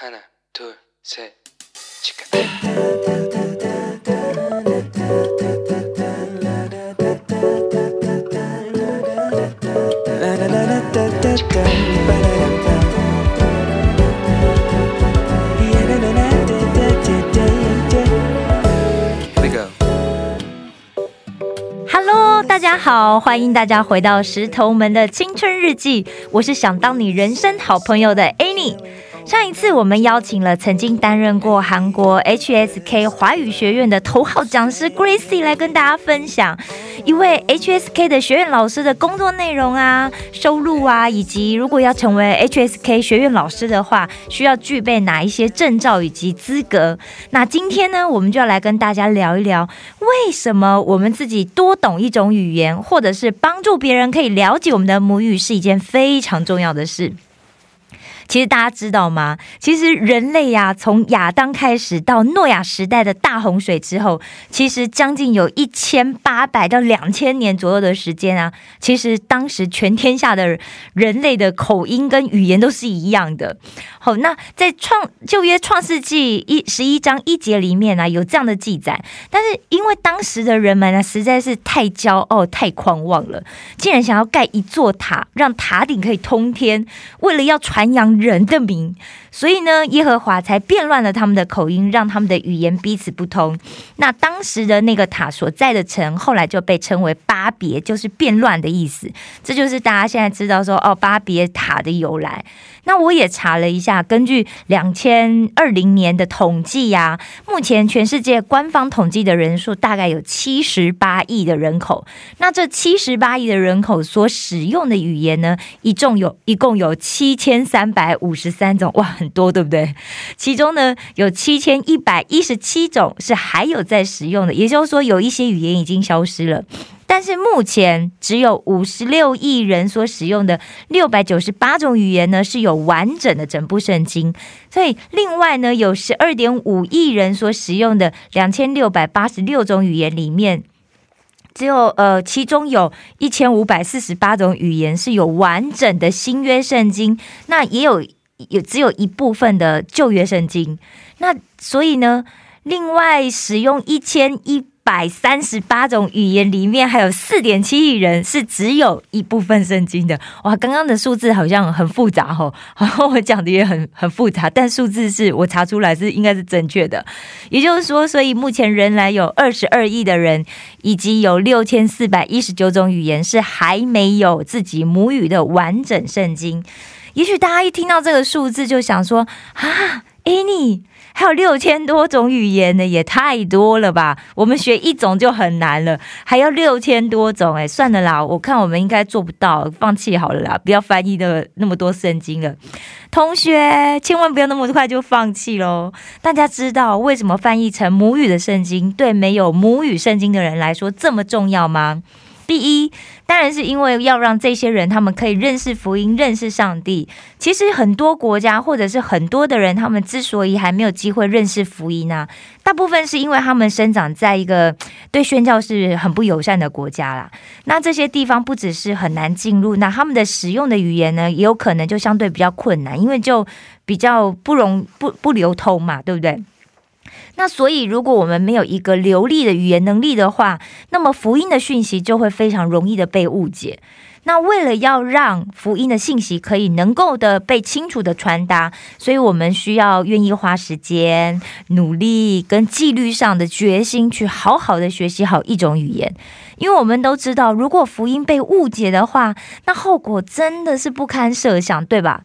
하나, 둘, 셋, 치카. Here we go. Hello，大家好，欢迎大家回到石头门的青春日记，我是想当你人生好朋友的 Annie。 上一次我们邀请了曾经担任过韩国 HSK 华语学院的头号讲师 Gracie 来跟大家分享一位 HSK 的学院老师的工作内容啊、收入啊，以及如果要成为 HSK 学院老师的话，需要具备哪一些证照以及资格。那今天呢，我们就要来跟大家聊一聊，为什么我们自己多懂一种语言，或者是帮助别人可以了解我们的母语，是一件非常重要的事。其实大家知道吗？其实人类呀、从亚当开始到诺亚时代的大洪水之后，其实将近有一千八百到两千年左右的时间啊。其实当时全天下的人类的口音跟语言都是一样的。好，那在创旧约创世纪一十一章一节里面呢、有这样的记载，但是因为当时的人们呢实在是太骄傲、太狂妄了，竟然想要盖一座塔，让塔顶可以通天，为了要传扬人的名，所以呢，耶和华才变乱了他们的口音，让他们的语言彼此不通。那当时的那个塔所在的城，后来就被称为巴别，就是变乱的意思。这就是大家现在知道说哦，巴别塔的由来。那我也查了一下，根据两千二零年的统计呀、目前全世界官方统计的人数大概有七十八亿的人口。那这七十八亿的人口所使用的语言呢，一共有一共有七千三百五十三种，哇，很多，对不对？其中呢，有七千一百一十七种是还有在使用的，也就是说，有一些语言已经消失了。但是目前只有五十六亿人所使用的六百九十八种语言呢，是有完整的整部圣经。所以另外呢，有十二点五亿人所使用的两千六百八十六种语言里面。只有呃，其中有一千五百四十八种语言是有完整的新约圣经，那也有有只有一部分的旧约圣经。那所以呢，另外使用一千一百三十八种语言里面，还有四点七亿人是只有一部分圣经的。哇，刚刚的数字好像很复杂哦，好 像我讲的也很很复杂，但数字是我查出来是应该是正确的。也就是说，所以目前仍然有二十二亿的人，以及有六千四百一十九种语言是还没有自己母语的完整圣经。也许大家一听到这个数字，就想说啊，Any。还有六千多种语言呢，也太多了吧！我们学一种就很难了，还要六千多种，哎，算了啦，我看我们应该做不到，放弃好了啦，不要翻译的那么多圣经了。同学，千万不要那么快就放弃喽！大家知道为什么翻译成母语的圣经对没有母语圣经的人来说这么重要吗？第一，当然是因为要让这些人他们可以认识福音、认识上帝。其实很多国家或者是很多的人，他们之所以还没有机会认识福音啊，大部分是因为他们生长在一个对宣教是很不友善的国家啦。那这些地方不只是很难进入，那他们的使用的语言呢，也有可能就相对比较困难，因为就比较不容不不流通嘛，对不对？那所以，如果我们没有一个流利的语言能力的话，那么福音的讯息就会非常容易的被误解。那为了要让福音的信息可以能够的被清楚的传达，所以我们需要愿意花时间、努力跟纪律上的决心，去好好的学习好一种语言。因为我们都知道，如果福音被误解的话，那后果真的是不堪设想，对吧？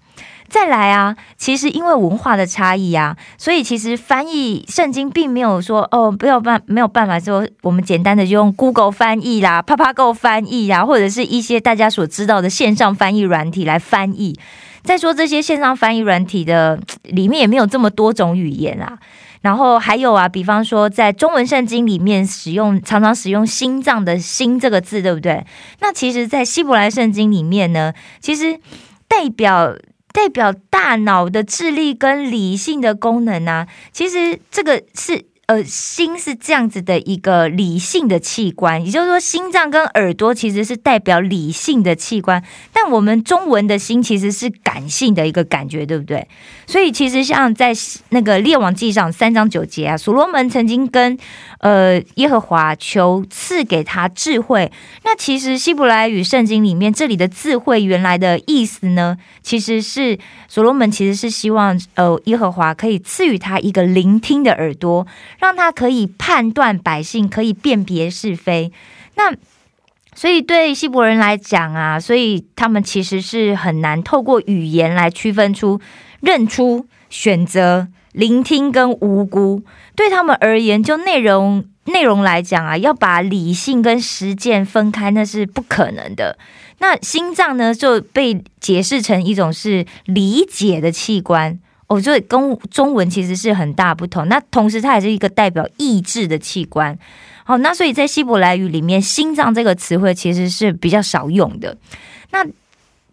再来啊，其实因为文化的差异啊，所以其实翻译圣经并没有说哦，没有办没有办法说我们简单的就用 Google 翻译啦、Papago 翻译啦，或者是一些大家所知道的线上翻译软体来翻译。再说这些线上翻译软体的里面也没有这么多种语言啊。然后还有啊，比方说在中文圣经里面使用常常使用“心脏”的“心”这个字，对不对？那其实，在希伯来圣经里面呢，其实代表。代表大脑的智力跟理性的功能啊，其实这个是呃，心是这样子的一个理性的器官，也就是说，心脏跟耳朵其实是代表理性的器官，但我们中文的心其实是感性的一个感觉，对不对？所以，其实像在那个列王记上三章九节啊，所罗门曾经跟呃耶和华求赐给他智慧。那其实希伯来语圣经里面这里的智慧原来的意思呢，其实是所罗门其实是希望呃耶和华可以赐予他一个聆听的耳朵。让他可以判断百姓，可以辨别是非。那所以对希伯人来讲啊，所以他们其实是很难透过语言来区分出、认出、选择、聆听跟无辜。对他们而言，就内容内容来讲啊，要把理性跟实践分开，那是不可能的。那心脏呢，就被解释成一种是理解的器官。哦，所以跟中文其实是很大不同。那同时，它也是一个代表意志的器官。好，那所以在希伯来语里面，“心脏”这个词汇其实是比较少用的。那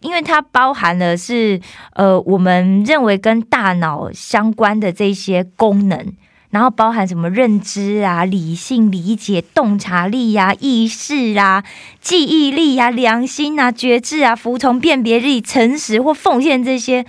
因为它包含的是呃，我们认为跟大脑相关的这些功能。然后包含什么认知啊、理性理解、洞察力呀、意识啊、记忆力呀、良心啊、觉知啊、服从、辨别力、诚实或奉献这些。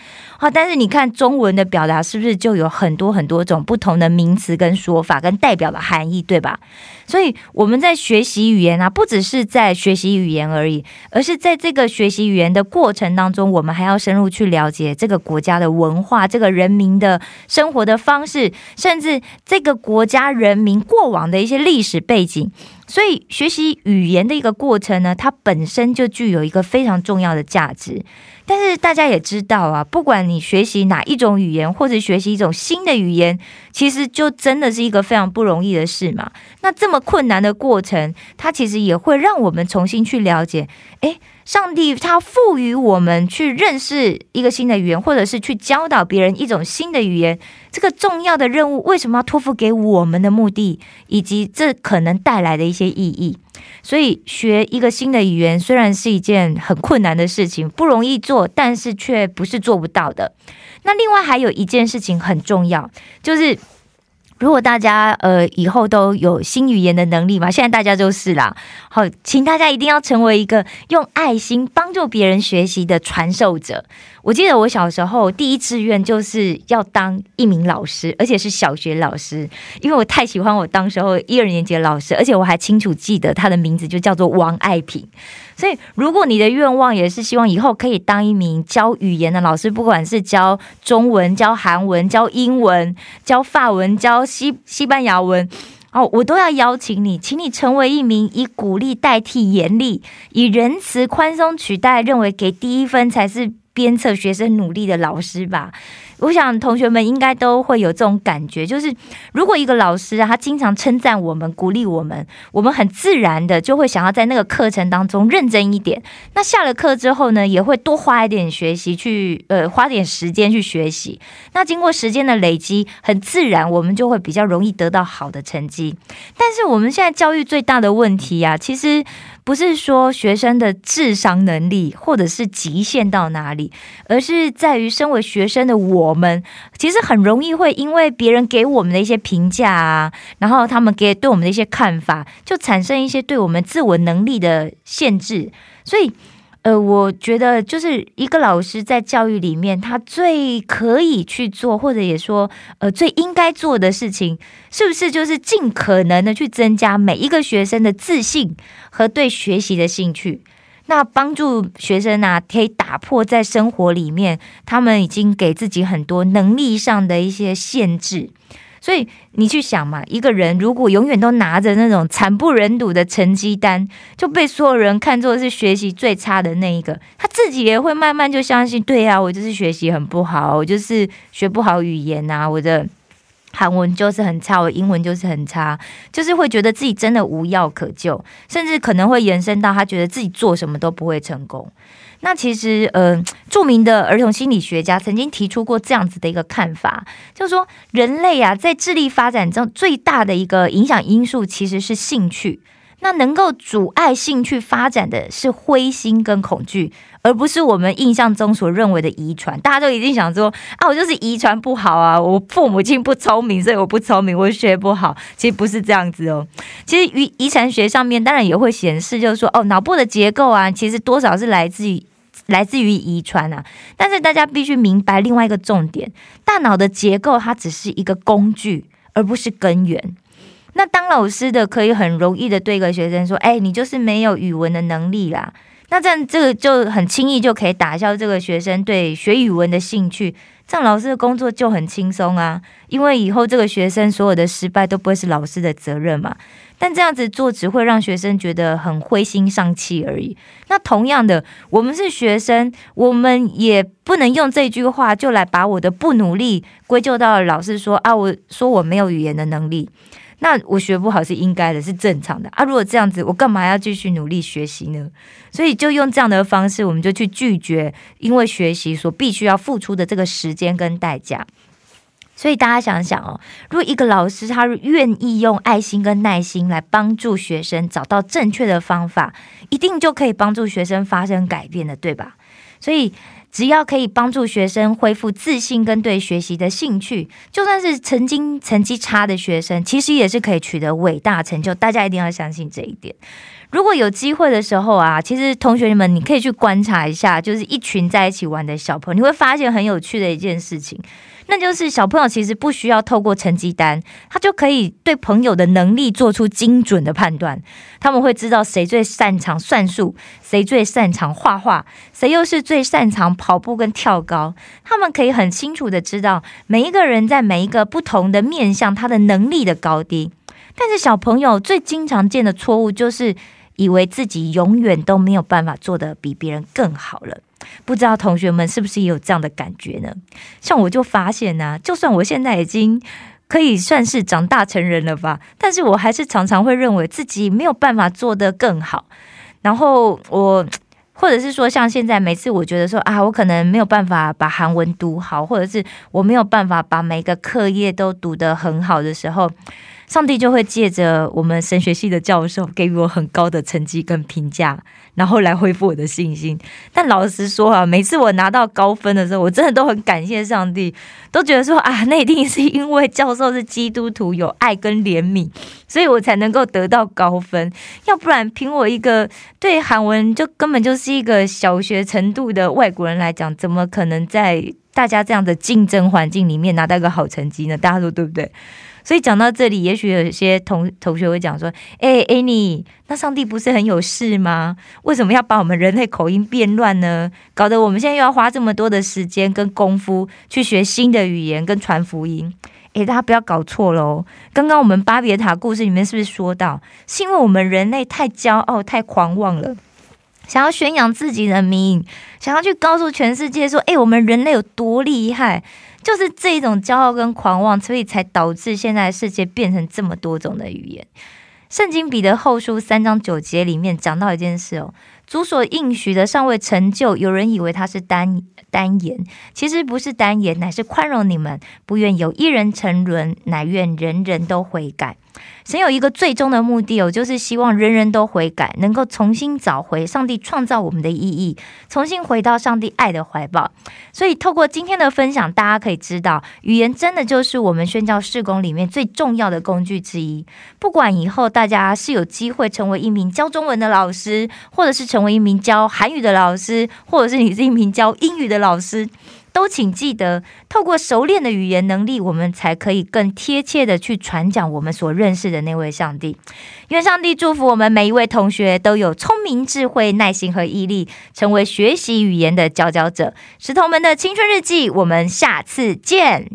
好，但是你看中文的表达是不是就有很多很多种不同的名词跟说法跟代表的含义，对吧？所以我们在学习语言啊，不只是在学习语言而已，而是在这个学习语言的过程当中，我们还要深入去了解这个国家的文化、这个人民的生活的方式，甚至这个国家人民过往的一些历史背景。所以，学习语言的一个过程呢，它本身就具有一个非常重要的价值。但是大家也知道啊，不管你学习哪一种语言，或者学习一种新的语言，其实就真的是一个非常不容易的事嘛。那这么困难的过程，它其实也会让我们重新去了解，诶。上帝他赋予我们去认识一个新的语言，或者是去教导别人一种新的语言，这个重要的任务为什么要托付给我们的目的，以及这可能带来的一些意义？所以学一个新的语言虽然是一件很困难的事情，不容易做，但是却不是做不到的。那另外还有一件事情很重要，就是。如果大家呃以后都有新语言的能力嘛，现在大家就是啦。好，请大家一定要成为一个用爱心帮助别人学习的传授者。我记得我小时候第一志愿就是要当一名老师，而且是小学老师，因为我太喜欢我当时候一二年级的老师，而且我还清楚记得他的名字就叫做王爱平。所以，如果你的愿望也是希望以后可以当一名教语言的老师，不管是教中文、教韩文、教英文、教法文、教西西班牙文，哦，我都要邀请你，请你成为一名以鼓励代替严厉，以仁慈宽松取代认为给第一分才是鞭策学生努力的老师吧。我想同学们应该都会有这种感觉，就是如果一个老师啊，他经常称赞我们、鼓励我们，我们很自然的就会想要在那个课程当中认真一点。那下了课之后呢，也会多花一点学习去，呃，花点时间去学习。那经过时间的累积，很自然我们就会比较容易得到好的成绩。但是我们现在教育最大的问题啊，其实。不是说学生的智商能力或者是极限到哪里，而是在于身为学生的我们，其实很容易会因为别人给我们的一些评价啊，然后他们给对我们的一些看法，就产生一些对我们自我能力的限制，所以。呃，我觉得就是一个老师在教育里面，他最可以去做，或者也说，呃，最应该做的事情，是不是就是尽可能的去增加每一个学生的自信和对学习的兴趣？那帮助学生啊，可以打破在生活里面他们已经给自己很多能力上的一些限制。所以你去想嘛，一个人如果永远都拿着那种惨不忍睹的成绩单，就被所有人看作是学习最差的那一个，他自己也会慢慢就相信，对呀，我就是学习很不好，我就是学不好语言呐，我的韩文就是很差，我英文就是很差，就是会觉得自己真的无药可救，甚至可能会延伸到他觉得自己做什么都不会成功。那其实，呃，著名的儿童心理学家曾经提出过这样子的一个看法，就是说，人类啊，在智力发展中最大的一个影响因素其实是兴趣。那能够阻碍兴趣发展的是灰心跟恐惧，而不是我们印象中所认为的遗传。大家都一定想说啊，我就是遗传不好啊，我父母亲不聪明，所以我不聪明，我学不好。其实不是这样子哦。其实遗遗传学上面当然也会显示，就是说哦，脑部的结构啊，其实多少是来自于来自于遗传啊。但是大家必须明白另外一个重点：大脑的结构它只是一个工具，而不是根源。那当老师的可以很容易的对一个学生说：“哎，你就是没有语文的能力啦。”那这样这个就很轻易就可以打消这个学生对学语文的兴趣，这样老师的工作就很轻松啊。因为以后这个学生所有的失败都不会是老师的责任嘛。但这样子做只会让学生觉得很灰心丧气而已。那同样的，我们是学生，我们也不能用这句话就来把我的不努力归咎到老师说啊，我说我没有语言的能力。那我学不好是应该的，是正常的啊！如果这样子，我干嘛要继续努力学习呢？所以就用这样的方式，我们就去拒绝因为学习所必须要付出的这个时间跟代价。所以大家想想哦，如果一个老师他愿意用爱心跟耐心来帮助学生找到正确的方法，一定就可以帮助学生发生改变的，对吧？所以。只要可以帮助学生恢复自信跟对学习的兴趣，就算是曾经成绩差的学生，其实也是可以取得伟大成就。大家一定要相信这一点。如果有机会的时候啊，其实同学们你可以去观察一下，就是一群在一起玩的小朋友，你会发现很有趣的一件事情。那就是小朋友其实不需要透过成绩单，他就可以对朋友的能力做出精准的判断。他们会知道谁最擅长算术，谁最擅长画画，谁又是最擅长跑步跟跳高。他们可以很清楚的知道每一个人在每一个不同的面向他的能力的高低。但是小朋友最经常见的错误就是以为自己永远都没有办法做得比别人更好了。不知道同学们是不是也有这样的感觉呢？像我就发现呢，就算我现在已经可以算是长大成人了吧，但是我还是常常会认为自己没有办法做得更好。然后我，或者是说，像现在每次我觉得说啊，我可能没有办法把韩文读好，或者是我没有办法把每个课业都读得很好的时候。上帝就会借着我们神学系的教授给予我很高的成绩跟评价，然后来恢复我的信心。但老实说啊，每次我拿到高分的时候，我真的都很感谢上帝，都觉得说啊，那一定是因为教授是基督徒，有爱跟怜悯，所以我才能够得到高分。要不然，凭我一个对韩文就根本就是一个小学程度的外国人来讲，怎么可能在大家这样的竞争环境里面拿到一个好成绩呢？大家说对不对？所以讲到这里，也许有些同同学会讲说：“哎，Annie，那上帝不是很有事吗？为什么要把我们人类口音变乱呢？搞得我们现在又要花这么多的时间跟功夫去学新的语言跟传福音。”哎，大家不要搞错了哦！刚刚我们巴别塔故事里面是不是说到，是因为我们人类太骄傲、太狂妄了，想要宣扬自己的名，想要去告诉全世界说：“哎，我们人类有多厉害。”就是这一种骄傲跟狂妄，所以才导致现在世界变成这么多种的语言。圣经彼得后书三章九节里面讲到一件事哦，主所应许的尚未成就，有人以为他是单单言，其实不是单言，乃是宽容你们，不愿有一人沉沦，乃愿人人都悔改。神有一个最终的目的哦，就是希望人人都悔改，能够重新找回上帝创造我们的意义，重新回到上帝爱的怀抱。所以，透过今天的分享，大家可以知道，语言真的就是我们宣教事工里面最重要的工具之一。不管以后大家是有机会成为一名教中文的老师，或者是成为一名教韩语的老师，或者是你是一名教英语的老师。都请记得，透过熟练的语言能力，我们才可以更贴切的去传讲我们所认识的那位上帝。愿上帝祝福我们每一位同学都有聪明、智慧、耐心和毅力，成为学习语言的佼佼者。石头们的青春日记，我们下次见。